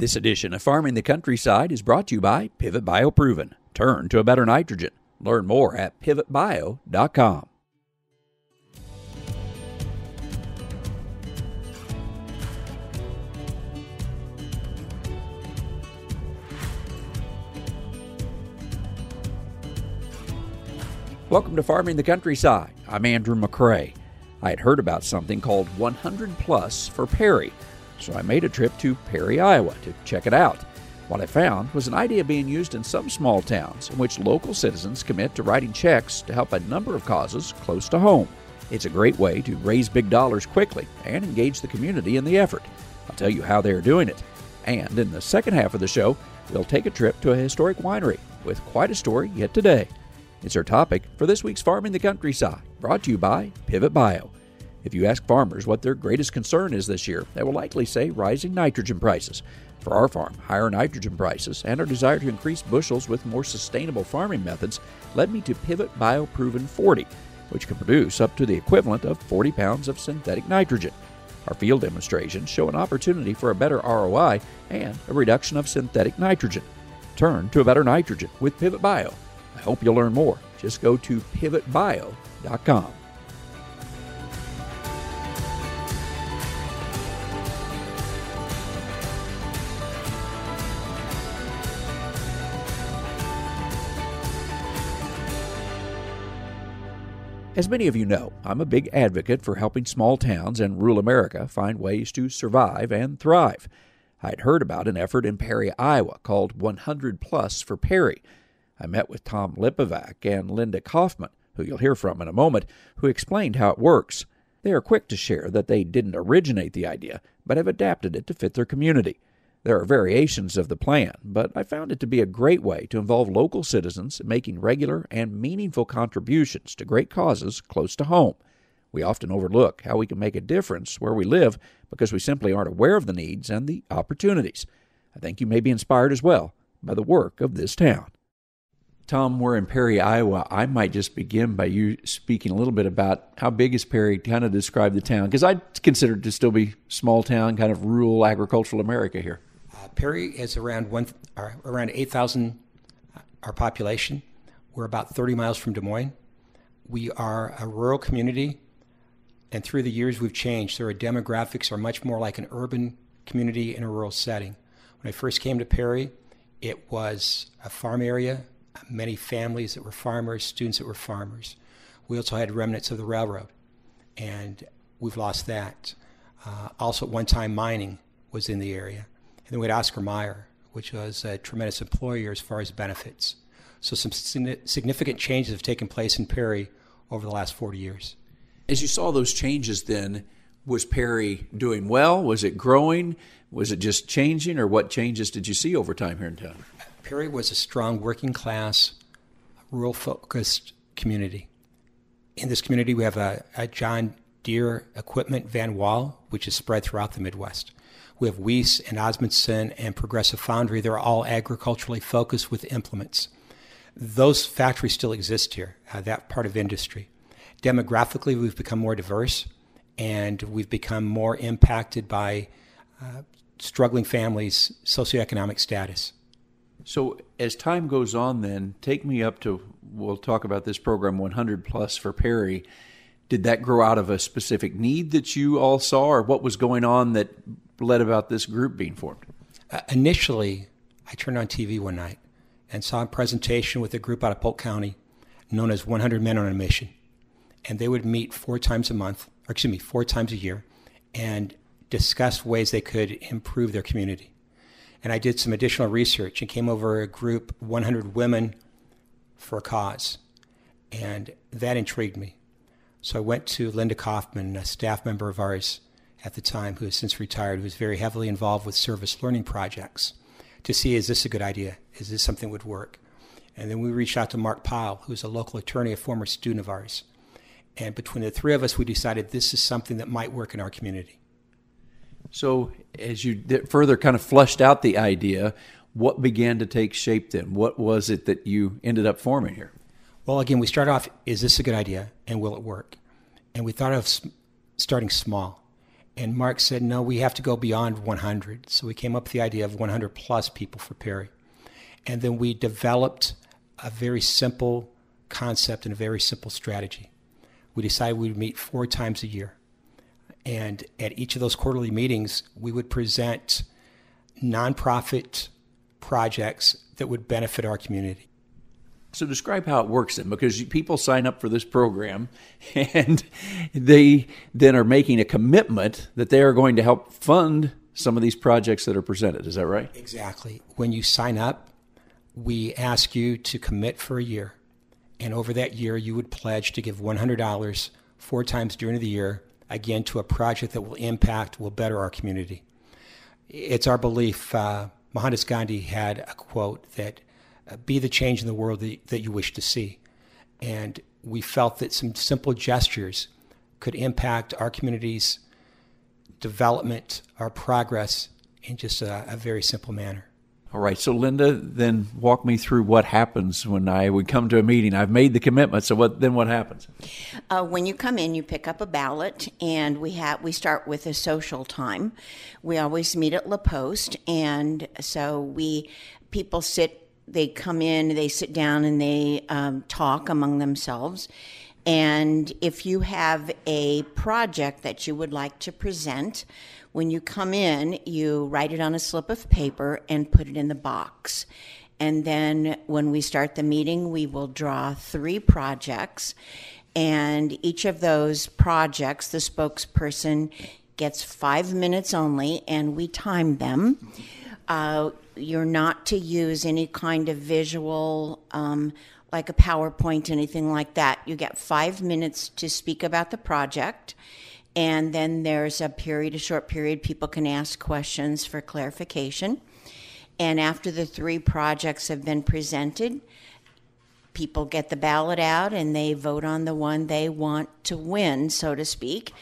This edition of Farming the Countryside is brought to you by Pivot Bio Proven. Turn to a better nitrogen. Learn more at pivotbio.com. Welcome to Farming the Countryside. I'm Andrew McCrea. I had heard about something called 100 Plus for Perry so I made a trip to Perry, Iowa to check it out. What I found was an idea being used in some small towns in which local citizens commit to writing checks to help a number of causes close to home. It's a great way to raise big dollars quickly and engage the community in the effort. I'll tell you how they are doing it. And in the second half of the show, we'll take a trip to a historic winery with quite a story yet today. It's our topic for this week's Farming the Countryside, brought to you by Pivot Bio. If you ask farmers what their greatest concern is this year, they will likely say rising nitrogen prices. For our farm, higher nitrogen prices and our desire to increase bushels with more sustainable farming methods led me to Pivot Bio Proven 40, which can produce up to the equivalent of 40 pounds of synthetic nitrogen. Our field demonstrations show an opportunity for a better ROI and a reduction of synthetic nitrogen. Turn to a better nitrogen with Pivot Bio. I hope you'll learn more. Just go to pivotbio.com. As many of you know, I'm a big advocate for helping small towns in rural America find ways to survive and thrive. I'd heard about an effort in Perry, Iowa called 100 Plus for Perry. I met with Tom Lipovac and Linda Kaufman, who you'll hear from in a moment, who explained how it works. They are quick to share that they didn't originate the idea, but have adapted it to fit their community. There are variations of the plan, but I found it to be a great way to involve local citizens in making regular and meaningful contributions to great causes close to home. We often overlook how we can make a difference where we live because we simply aren't aware of the needs and the opportunities. I think you may be inspired as well by the work of this town. Tom, we're in Perry, Iowa. I might just begin by you speaking a little bit about how big is Perry, kind of describe the town, because I consider it to still be small town, kind of rural agricultural America here. Perry is around one uh, around eight thousand. Uh, our population. We're about thirty miles from Des Moines. We are a rural community, and through the years we've changed. So our demographics are much more like an urban community in a rural setting. When I first came to Perry, it was a farm area, many families that were farmers, students that were farmers. We also had remnants of the railroad, and we've lost that. Uh, also, at one time, mining was in the area. And then we had Oscar Mayer, which was a tremendous employer as far as benefits. So some significant changes have taken place in Perry over the last 40 years. As you saw those changes then, was Perry doing well? Was it growing? Was it just changing, or what changes did you see over time here in town? Perry was a strong working class, rural focused community. In this community, we have a, a John Deere equipment Van Wall, which is spread throughout the Midwest. We have Weiss and Osmundson and Progressive Foundry. They're all agriculturally focused with implements. Those factories still exist here, uh, that part of industry. Demographically, we've become more diverse and we've become more impacted by uh, struggling families' socioeconomic status. So, as time goes on, then take me up to we'll talk about this program 100 plus for Perry. Did that grow out of a specific need that you all saw, or what was going on that led about this group being formed? Uh, initially, I turned on TV one night and saw a presentation with a group out of Polk County known as 100 Men on a Mission. And they would meet four times a month, or excuse me, four times a year, and discuss ways they could improve their community. And I did some additional research and came over a group, 100 Women for a Cause. And that intrigued me. So I went to Linda Kaufman, a staff member of ours, at the time, who has since retired, who was very heavily involved with service learning projects to see is this a good idea? Is this something that would work? And then we reached out to Mark Powell, who's a local attorney, a former student of ours. And between the three of us, we decided this is something that might work in our community. So, as you further kind of flushed out the idea, what began to take shape then? What was it that you ended up forming here? Well, again, we started off is this a good idea and will it work? And we thought of starting small And Mark said, no, we have to go beyond 100. So we came up with the idea of 100 plus people for Perry. And then we developed a very simple concept and a very simple strategy. We decided we would meet four times a year. And at each of those quarterly meetings, we would present nonprofit projects that would benefit our community. So describe how it works then, because people sign up for this program and they then are making a commitment that they are going to help fund some of these projects that are presented. Is that right? Exactly. When you sign up, we ask you to commit for a year. And over that year, you would pledge to give $100 four times during the year, again, to a project that will impact, will better our community. It's our belief. Uh, Mohandas Gandhi had a quote that be the change in the world that, that you wish to see. And we felt that some simple gestures could impact our community's development, our progress in just a, a very simple manner. All right. So, Linda, then walk me through what happens when I would come to a meeting. I've made the commitment. So, what then? What happens? Uh, when you come in, you pick up a ballot, and we have we start with a social time. We always meet at La Poste, and so we people sit. They come in, they sit down, and they um, talk among themselves. And if you have a project that you would like to present, when you come in, you write it on a slip of paper and put it in the box. And then when we start the meeting, we will draw three projects. And each of those projects, the spokesperson gets five minutes only, and we time them. Uh, you're not to use any kind of visual, um, like a PowerPoint, anything like that. You get five minutes to speak about the project and then there's a period, a short period, people can ask questions for clarification. And after the three projects have been presented, people get the ballot out and they vote on the one they want to win, so to speak.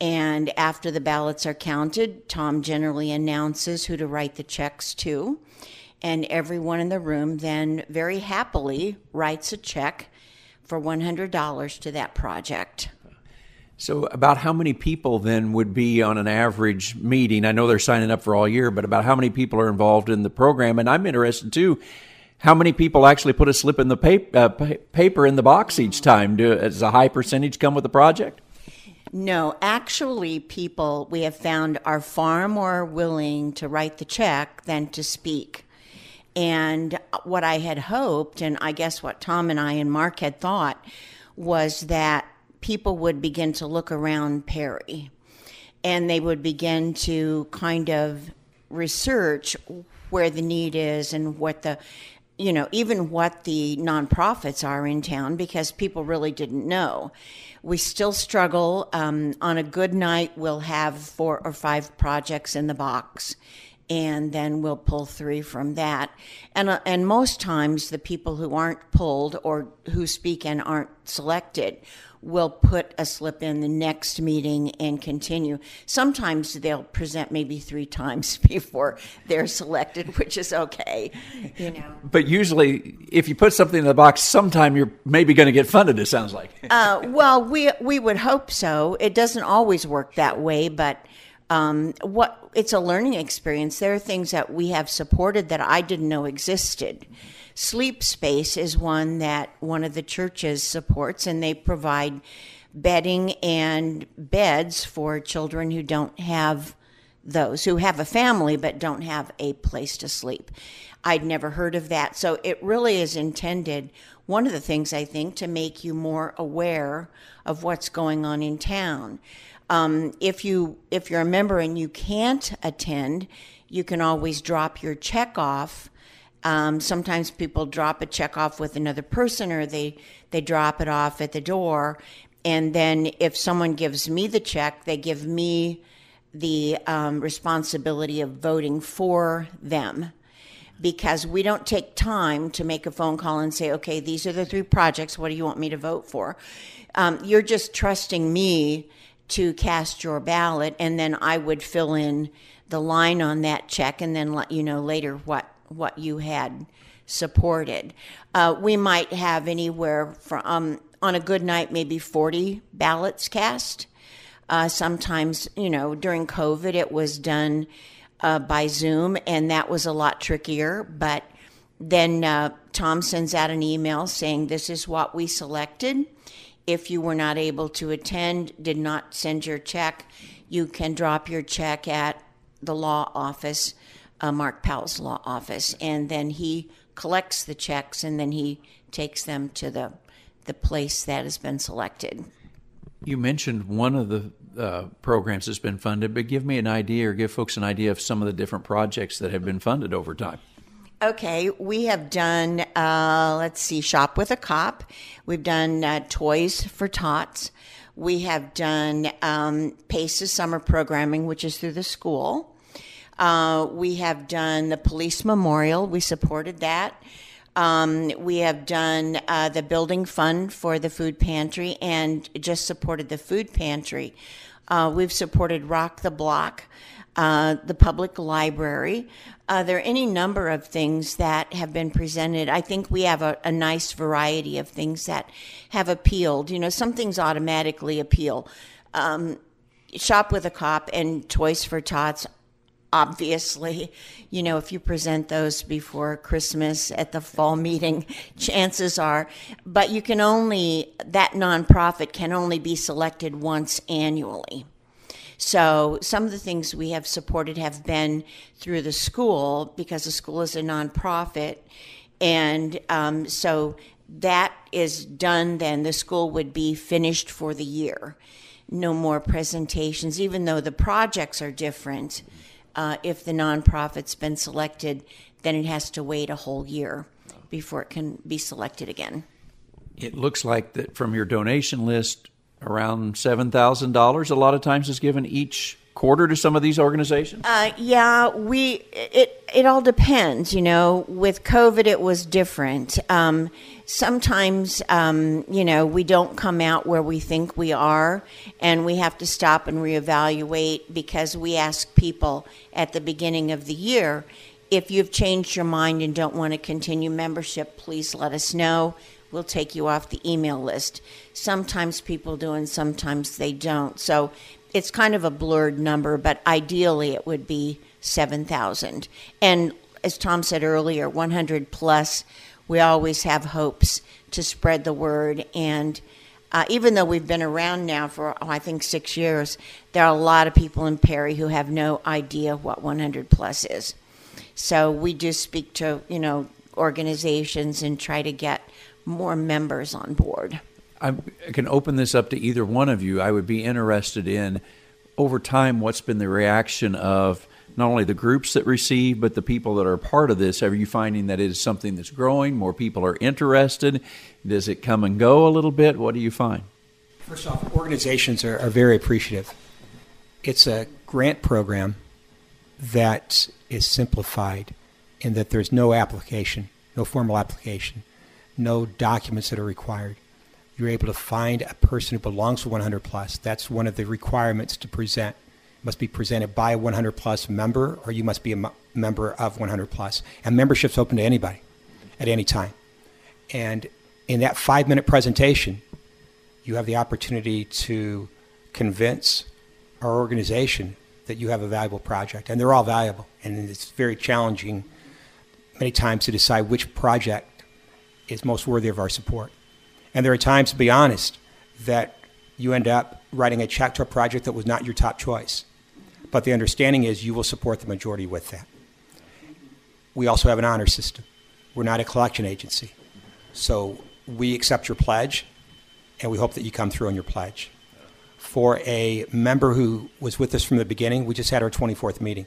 And after the ballots are counted, Tom generally announces who to write the checks to. And everyone in the room then very happily writes a check for $100 to that project. So, about how many people then would be on an average meeting? I know they're signing up for all year, but about how many people are involved in the program? And I'm interested too. How many people actually put a slip in the paper, uh, paper in the box each time? Do, does a high percentage come with the project? No, actually, people we have found are far more willing to write the check than to speak. And what I had hoped, and I guess what Tom and I and Mark had thought, was that people would begin to look around Perry and they would begin to kind of research where the need is and what the you know even what the nonprofits are in town because people really didn't know. We still struggle um, on a good night we'll have four or five projects in the box and then we'll pull three from that. And uh, and most times the people who aren't pulled or who speak and aren't selected will put a slip in the next meeting and continue. Sometimes they'll present maybe three times before they're selected, which is okay, you know. But usually, if you put something in the box, sometime you're maybe going to get funded. It sounds like. uh, well, we we would hope so. It doesn't always work that way, but. Um, what it's a learning experience. There are things that we have supported that I didn't know existed. Sleep Space is one that one of the churches supports, and they provide bedding and beds for children who don't have those, who have a family but don't have a place to sleep. I'd never heard of that. So it really is intended, one of the things I think, to make you more aware of what's going on in town. Um, if you if you're a member and you can't attend, you can always drop your check off um, sometimes people drop a check off with another person or they, they drop it off at the door. And then if someone gives me the check, they give me the um, responsibility of voting for them because we don't take time to make a phone call and say, okay, these are the three projects. What do you want me to vote for? Um, you're just trusting me to cast your ballot, and then I would fill in the line on that check and then let you know later what what you had supported. Uh, we might have anywhere from, um, on a good night, maybe 40 ballots cast. Uh, sometimes, you know, during COVID, it was done uh, by Zoom, and that was a lot trickier. But then uh, Tom sends out an email saying, This is what we selected. If you were not able to attend, did not send your check, you can drop your check at the law office, uh, Mark Powell's law office, and then he collects the checks and then he takes them to the the place that has been selected. You mentioned one of the uh, programs that's been funded, but give me an idea or give folks an idea of some of the different projects that have been funded over time. Okay, we have done, uh, let's see, Shop with a Cop. We've done uh, Toys for Tots. We have done um, PACES summer programming, which is through the school. Uh, we have done the Police Memorial. We supported that. Um, we have done uh, the building fund for the food pantry and just supported the food pantry. Uh, we've supported Rock the Block, uh, the public library. Uh, there are any number of things that have been presented. I think we have a, a, nice variety of things that have appealed. You know, some things automatically appeal. Um, Shop with a Cop and Toys for Tots obviously, you know, if you present those before Christmas at the fall meeting, chances are, but you can only, that nonprofit can only be selected once annually. So some of the things we have supported have been through the school because the school is a nonprofit. And um, so that is done, then the school would be finished for the year. No more presentations, even though the projects are different uh, if the nonprofit's been selected, then it has to wait a whole year before it can be selected again. It looks like that from your donation list, around seven thousand dollars a lot of times is given each quarter to some of these organizations? Uh, yeah, we it it all depends. You know, with COVID, it was different. Um, sometimes, um, you know, we don't come out where we think we are, and we have to stop and reevaluate because we ask people at the beginning of the year if you've changed your mind and don't want to continue membership, please let us know. We'll take you off the email list. Sometimes people do, and sometimes they don't. So it's kind of a blurred number, but ideally it would be 7,000. And as Tom said earlier, 100 plus, we always have hopes to spread the word. And uh, even though we've been around now for, oh, I think, six years, there are a lot of people in Perry who have no idea what 100 plus is. So we just speak to, you know, organizations and try to get more members on board. I can open this up to either one of you. I would be interested in over time what's been the reaction of not only the groups that receive, but the people that are part of this. Are you finding that it is something that's growing? More people are interested? Does it come and go a little bit? What do you find? First off, organizations are, are very appreciative. It's a grant program that is simplified in that there's no application, no formal application, no documents that are required you're able to find a person who belongs to 100 plus. That's one of the requirements to present. Must be presented by a 100 plus member, or you must be a m- member of 100 plus. And membership's open to anybody at any time. And in that five minute presentation, you have the opportunity to convince our organization that you have a valuable project. And they're all valuable. And it's very challenging many times to decide which project is most worthy of our support. And there are times, to be honest, that you end up writing a check to a project that was not your top choice. But the understanding is you will support the majority with that. We also have an honor system. We're not a collection agency. So we accept your pledge, and we hope that you come through on your pledge. For a member who was with us from the beginning, we just had our 24th meeting.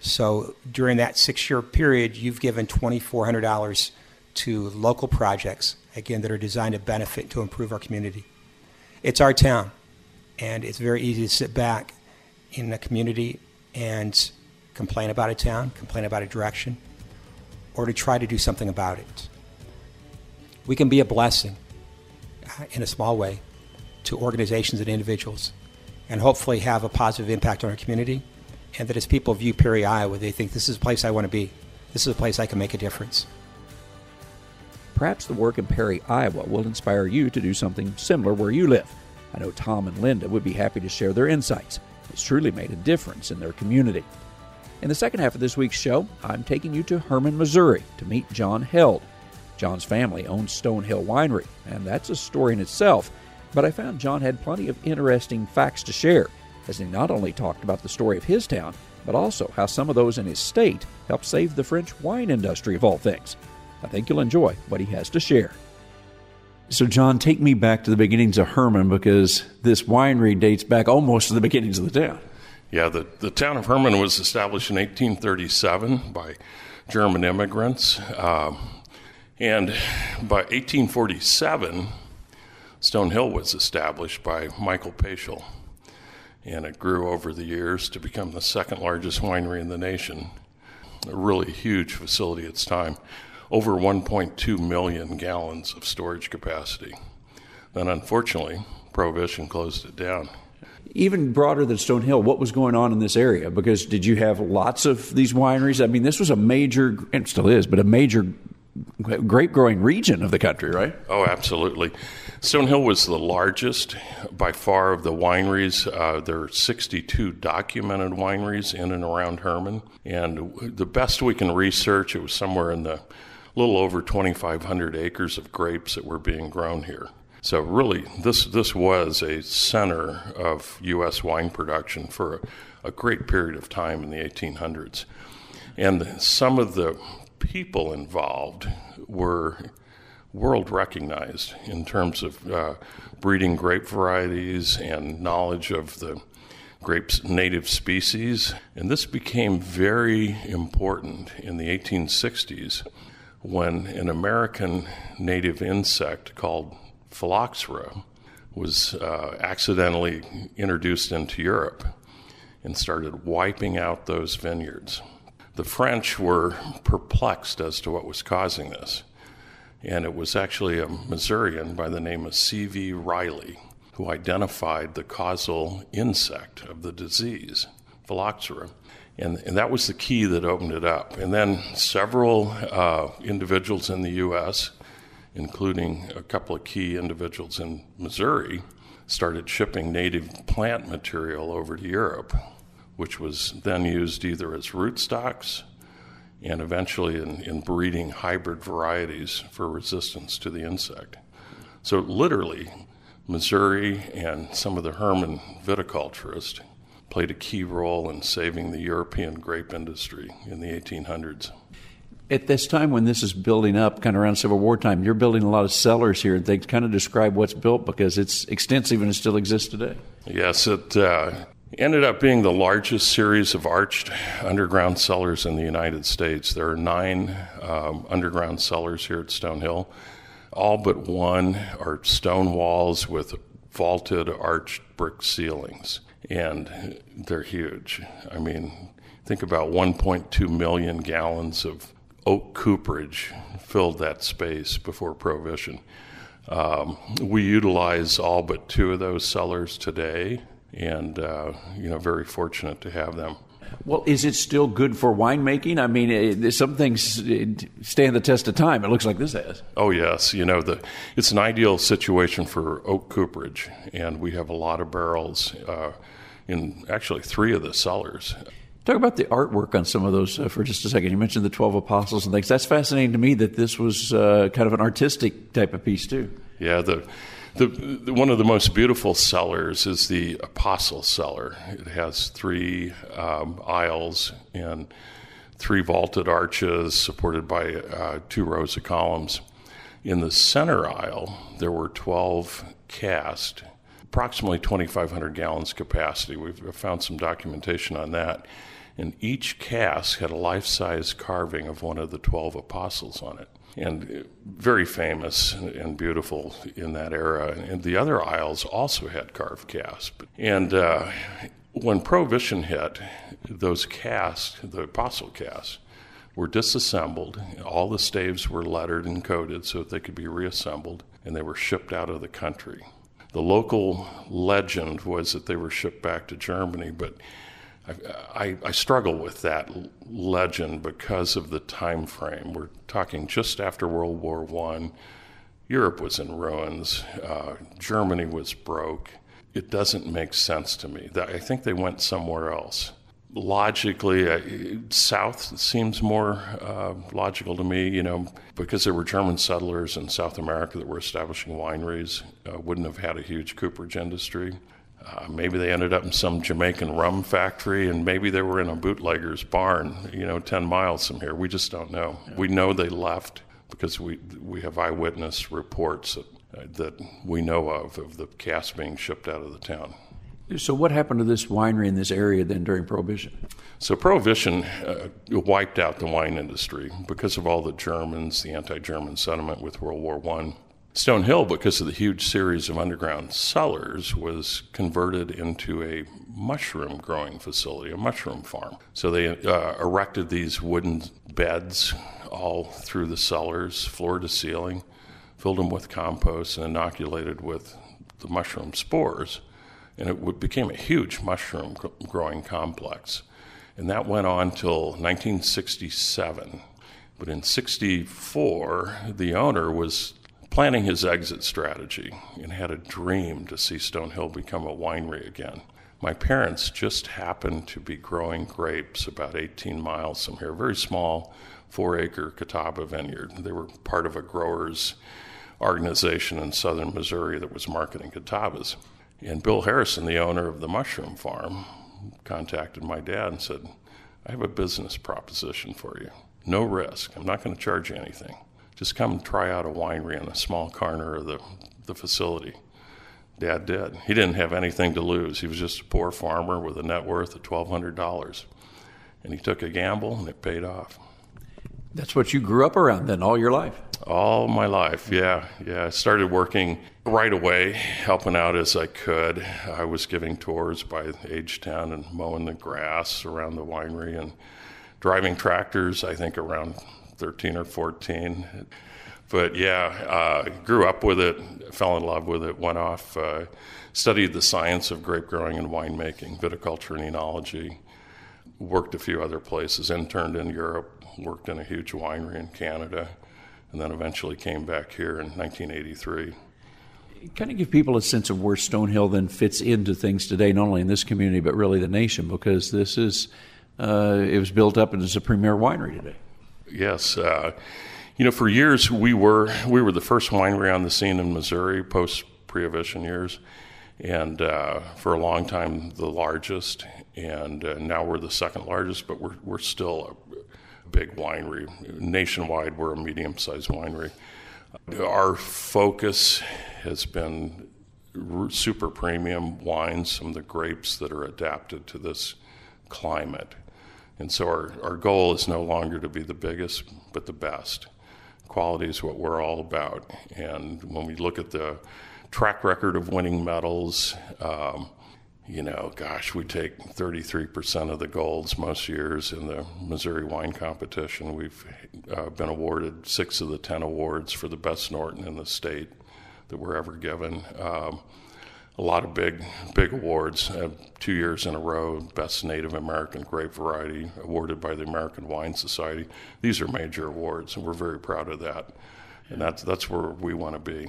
So during that six year period, you've given $2,400 to local projects again, that are designed to benefit to improve our community. It's our town, and it's very easy to sit back in a community and complain about a town, complain about a direction, or to try to do something about it. We can be a blessing uh, in a small way to organizations and individuals and hopefully have a positive impact on our community. And that as people view Perry, Iowa, they think this is a place I want to be. This is a place I can make a difference. Perhaps the work in Perry, Iowa will inspire you to do something similar where you live. I know Tom and Linda would be happy to share their insights. It's truly made a difference in their community. In the second half of this week's show, I'm taking you to Hermann, Missouri to meet John Held. John's family owns Stone Hill Winery, and that's a story in itself. But I found John had plenty of interesting facts to share, as he not only talked about the story of his town, but also how some of those in his state helped save the French wine industry of all things. I think you'll enjoy what he has to share. So, John, take me back to the beginnings of Hermann because this winery dates back almost to the beginnings of the town. Yeah, the, the town of Hermann was established in 1837 by German immigrants. Um, and by 1847, Stone Hill was established by Michael Poeschel. And it grew over the years to become the second largest winery in the nation. A really huge facility at its time. Over 1.2 million gallons of storage capacity. Then, unfortunately, Prohibition closed it down even broader than Stone Hill, what was going on in this area? Because did you have lots of these wineries? I mean, this was a major, and still is, but a major grape growing region of the country, right? Oh, absolutely. Stone Hill was the largest by far of the wineries. Uh, there are 62 documented wineries in and around Hermann. And the best we can research, it was somewhere in the little over 2,500 acres of grapes that were being grown here. So really, this this was a center of U.S. wine production for a, a great period of time in the 1800s, and some of the people involved were world recognized in terms of uh, breeding grape varieties and knowledge of the grape's native species. And this became very important in the 1860s when an American native insect called phylloxera was uh, accidentally introduced into Europe and started wiping out those vineyards. The French were perplexed as to what was causing this. And it was actually a Missourian by the name of C.V. Riley who identified the causal insect of the disease, phylloxera. And, and that was the key that opened it up. And then several uh, individuals in the U.S., including a couple of key individuals in Missouri, started shipping native plant material over to Europe which was then used either as rootstocks and eventually in, in breeding hybrid varieties for resistance to the insect. So, literally, Missouri and some of the Hermann viticulturists played a key role in saving the European grape industry in the 1800s. At this time when this is building up, kind of around Civil War time, you're building a lot of cellars here. and They kind of describe what's built because it's extensive and it still exists today. Yes, it uh, ended up being the largest series of arched underground cellars in the United States. There are nine um, underground cellars here at Stone Hill. All but one are stone walls with vaulted arched brick ceilings, and they're huge. I mean, think about 1.2 million gallons of oak cooperage filled that space before Prohibition. Um, we utilize all but two of those cellars today and uh, you know, very fortunate to have them. Well, is it still good for winemaking? I mean, it, some things stand the test of time. It looks like this has. Oh yes, you know the it's an ideal situation for oak cooperage, and we have a lot of barrels uh, in actually three of the cellars. Talk about the artwork on some of those uh, for just a second. You mentioned the twelve apostles and things. That's fascinating to me that this was uh, kind of an artistic type of piece too. Yeah, the the, the, one of the most beautiful cellars is the Apostle Cellar. It has three um, aisles and three vaulted arches supported by uh, two rows of columns. In the center aisle, there were 12 cask, approximately 2,500 gallons capacity. We've found some documentation on that. And each cask had a life size carving of one of the 12 apostles on it and very famous and beautiful in that era. And the other aisles also had carved casks. And uh, when Prohibition hit, those casks, the apostle casks, were disassembled. All the staves were lettered and coded so that they could be reassembled, and they were shipped out of the country. The local legend was that they were shipped back to Germany, but I, I, struggle with that legend because of the time frame. We're talking just after World War One. Europe was in ruins. Uh, Germany was broke. it doesn't make sense to me. I think they went somewhere else. Logically, uh, south seems more uh, logical to me, you know, because there were German settlers in South America that were establishing wineries, uh, wouldn't have had a huge cooperage industry. Uh, maybe they ended up in some Jamaican rum factory, and maybe they were in a bootlegger's barn, you know, 10 miles from here. We just don't know. Yeah. We know they left because we, we have eyewitness reports that, uh, that we know of, of the cask being shipped out of the town. So, what happened to this winery in this area then during Prohibition? So, Prohibition uh, wiped out the wine industry because of all the Germans, the anti German sentiment with World War I. Stone Hill, because of the huge series of underground cellars, was converted into a mushroom growing facility, a mushroom farm. So they uh, erected these wooden beds all through the cellars, floor to ceiling, filled them with compost, and inoculated with the mushroom spores. And it became a huge mushroom growing complex. And that went on till 1967. But in 64, the owner was planning his exit strategy and had a dream to see Stone Hill become a winery again. My parents just happened to be growing grapes about 18 miles from here, very small, four acre Catawba vineyard. They were part of a growers organization in southern Missouri that was marketing Catawbas. And Bill Harrison, the owner of the mushroom farm, contacted my dad and said, I have a business proposition for you. No risk. I'm not going to charge you anything just come and try out a winery in a small corner of the, the facility. Dad did. He didn't have anything to lose. He was just a poor farmer with a net worth of $1,200. And he took a gamble and it paid off. That's what you grew up around then, all your life? All my life, yeah. Yeah. I started working right away, helping out as I could. I was giving tours by age 10 and mowing the grass around the winery and driving tractors, I think around 13 or 14. But yeah, uh, grew up with it, fell in love with it, went off, uh, studied the science of grape growing and winemaking, viticulture and enology, worked a few other places, interned in Europe, worked in a huge winery in Canada, and then eventually came back here in 1983 kind of give people a sense of where Stone Hill then fits into things today, not only in this community but really the nation, because this is uh, it was built up and as a premier winery today. Yes. Uh, you know, for years we were we were the first winery on the scene in Missouri post Prohibition years, and uh, for a long time the largest, and uh, now we're the second largest, but we're we're still a big winery nationwide. We're a medium sized winery. Our focus has been super premium wines, some of the grapes that are adapted to this climate. And so our, our goal is no longer to be the biggest, but the best. Quality is what we're all about. And when we look at the track record of winning medals, um, you know, gosh, we take 33% of the golds most years in the Missouri wine competition. We've uh, been awarded six of the 10 awards for the best Norton in the state that were ever given. Um, a lot of big big awards. Uh, two years in a row, best Native American grape variety awarded by the American Wine Society. These are major awards, and we're very proud of that. And that's that's where we want to be.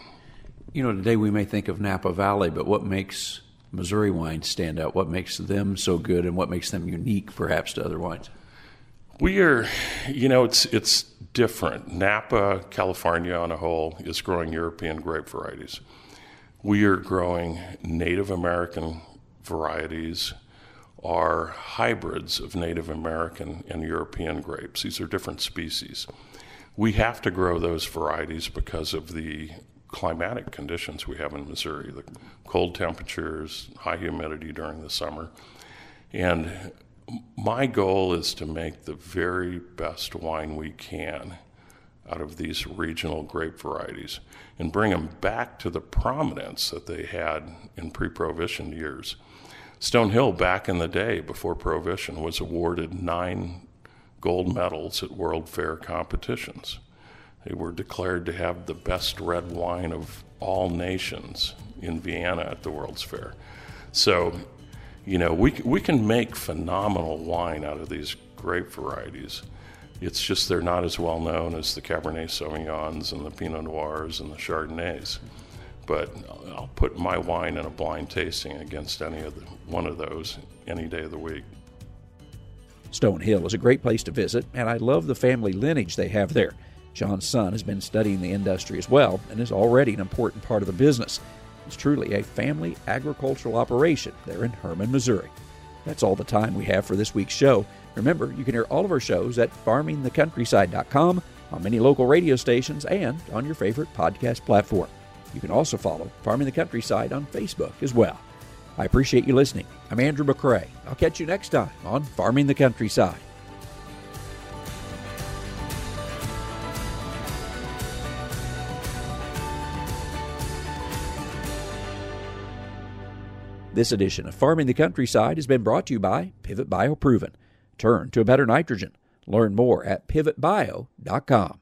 You know, today we may think of Napa Valley, but what makes Missouri wines stand out? What makes them so good, and what makes them unique, perhaps, to other wines? We are, you know, it's it's different. Napa, California, on a whole, is growing European grape varieties we are growing Native American varieties are hybrids of Native American and European grapes. These are different species. We have to grow those varieties because of the climatic conditions we have in Missouri the cold temperatures, high humidity during the summer. And my goal is to make the very best wine we can out of these regional grape varieties and bring them back to the prominence that they had in pre Prohibition years. Stone Hill, back in the day before Prohibition, was awarded nine gold medals at World Fair competitions. They were declared to have the best red wine of all nations in Vienna at the World's Fair. So, you know, we, we can make phenomenal wine out of these grape varieties. It's just they're not as well known as the Cabernet Sauvignons and the Pinot Noirs and the Chardonnays. but I'll put my wine in a blind tasting against any of the, one of those any day of the week. Stone Hill is a great place to visit, and I love the family lineage they have there. John's son has been studying the industry as well and is already an important part of the business. It's truly a family agricultural operation there in Hermann, Missouri. That's all the time we have for this week's show. Remember, you can hear all of our shows at farmingthecountryside.com, on many local radio stations, and on your favorite podcast platform. You can also follow Farming the Countryside on Facebook as well. I appreciate you listening. I'm Andrew McCrea. I'll catch you next time on Farming the Countryside. This edition of Farming the Countryside has been brought to you by Pivot Bio Proven. Turn to a better nitrogen. Learn more at pivotbio.com.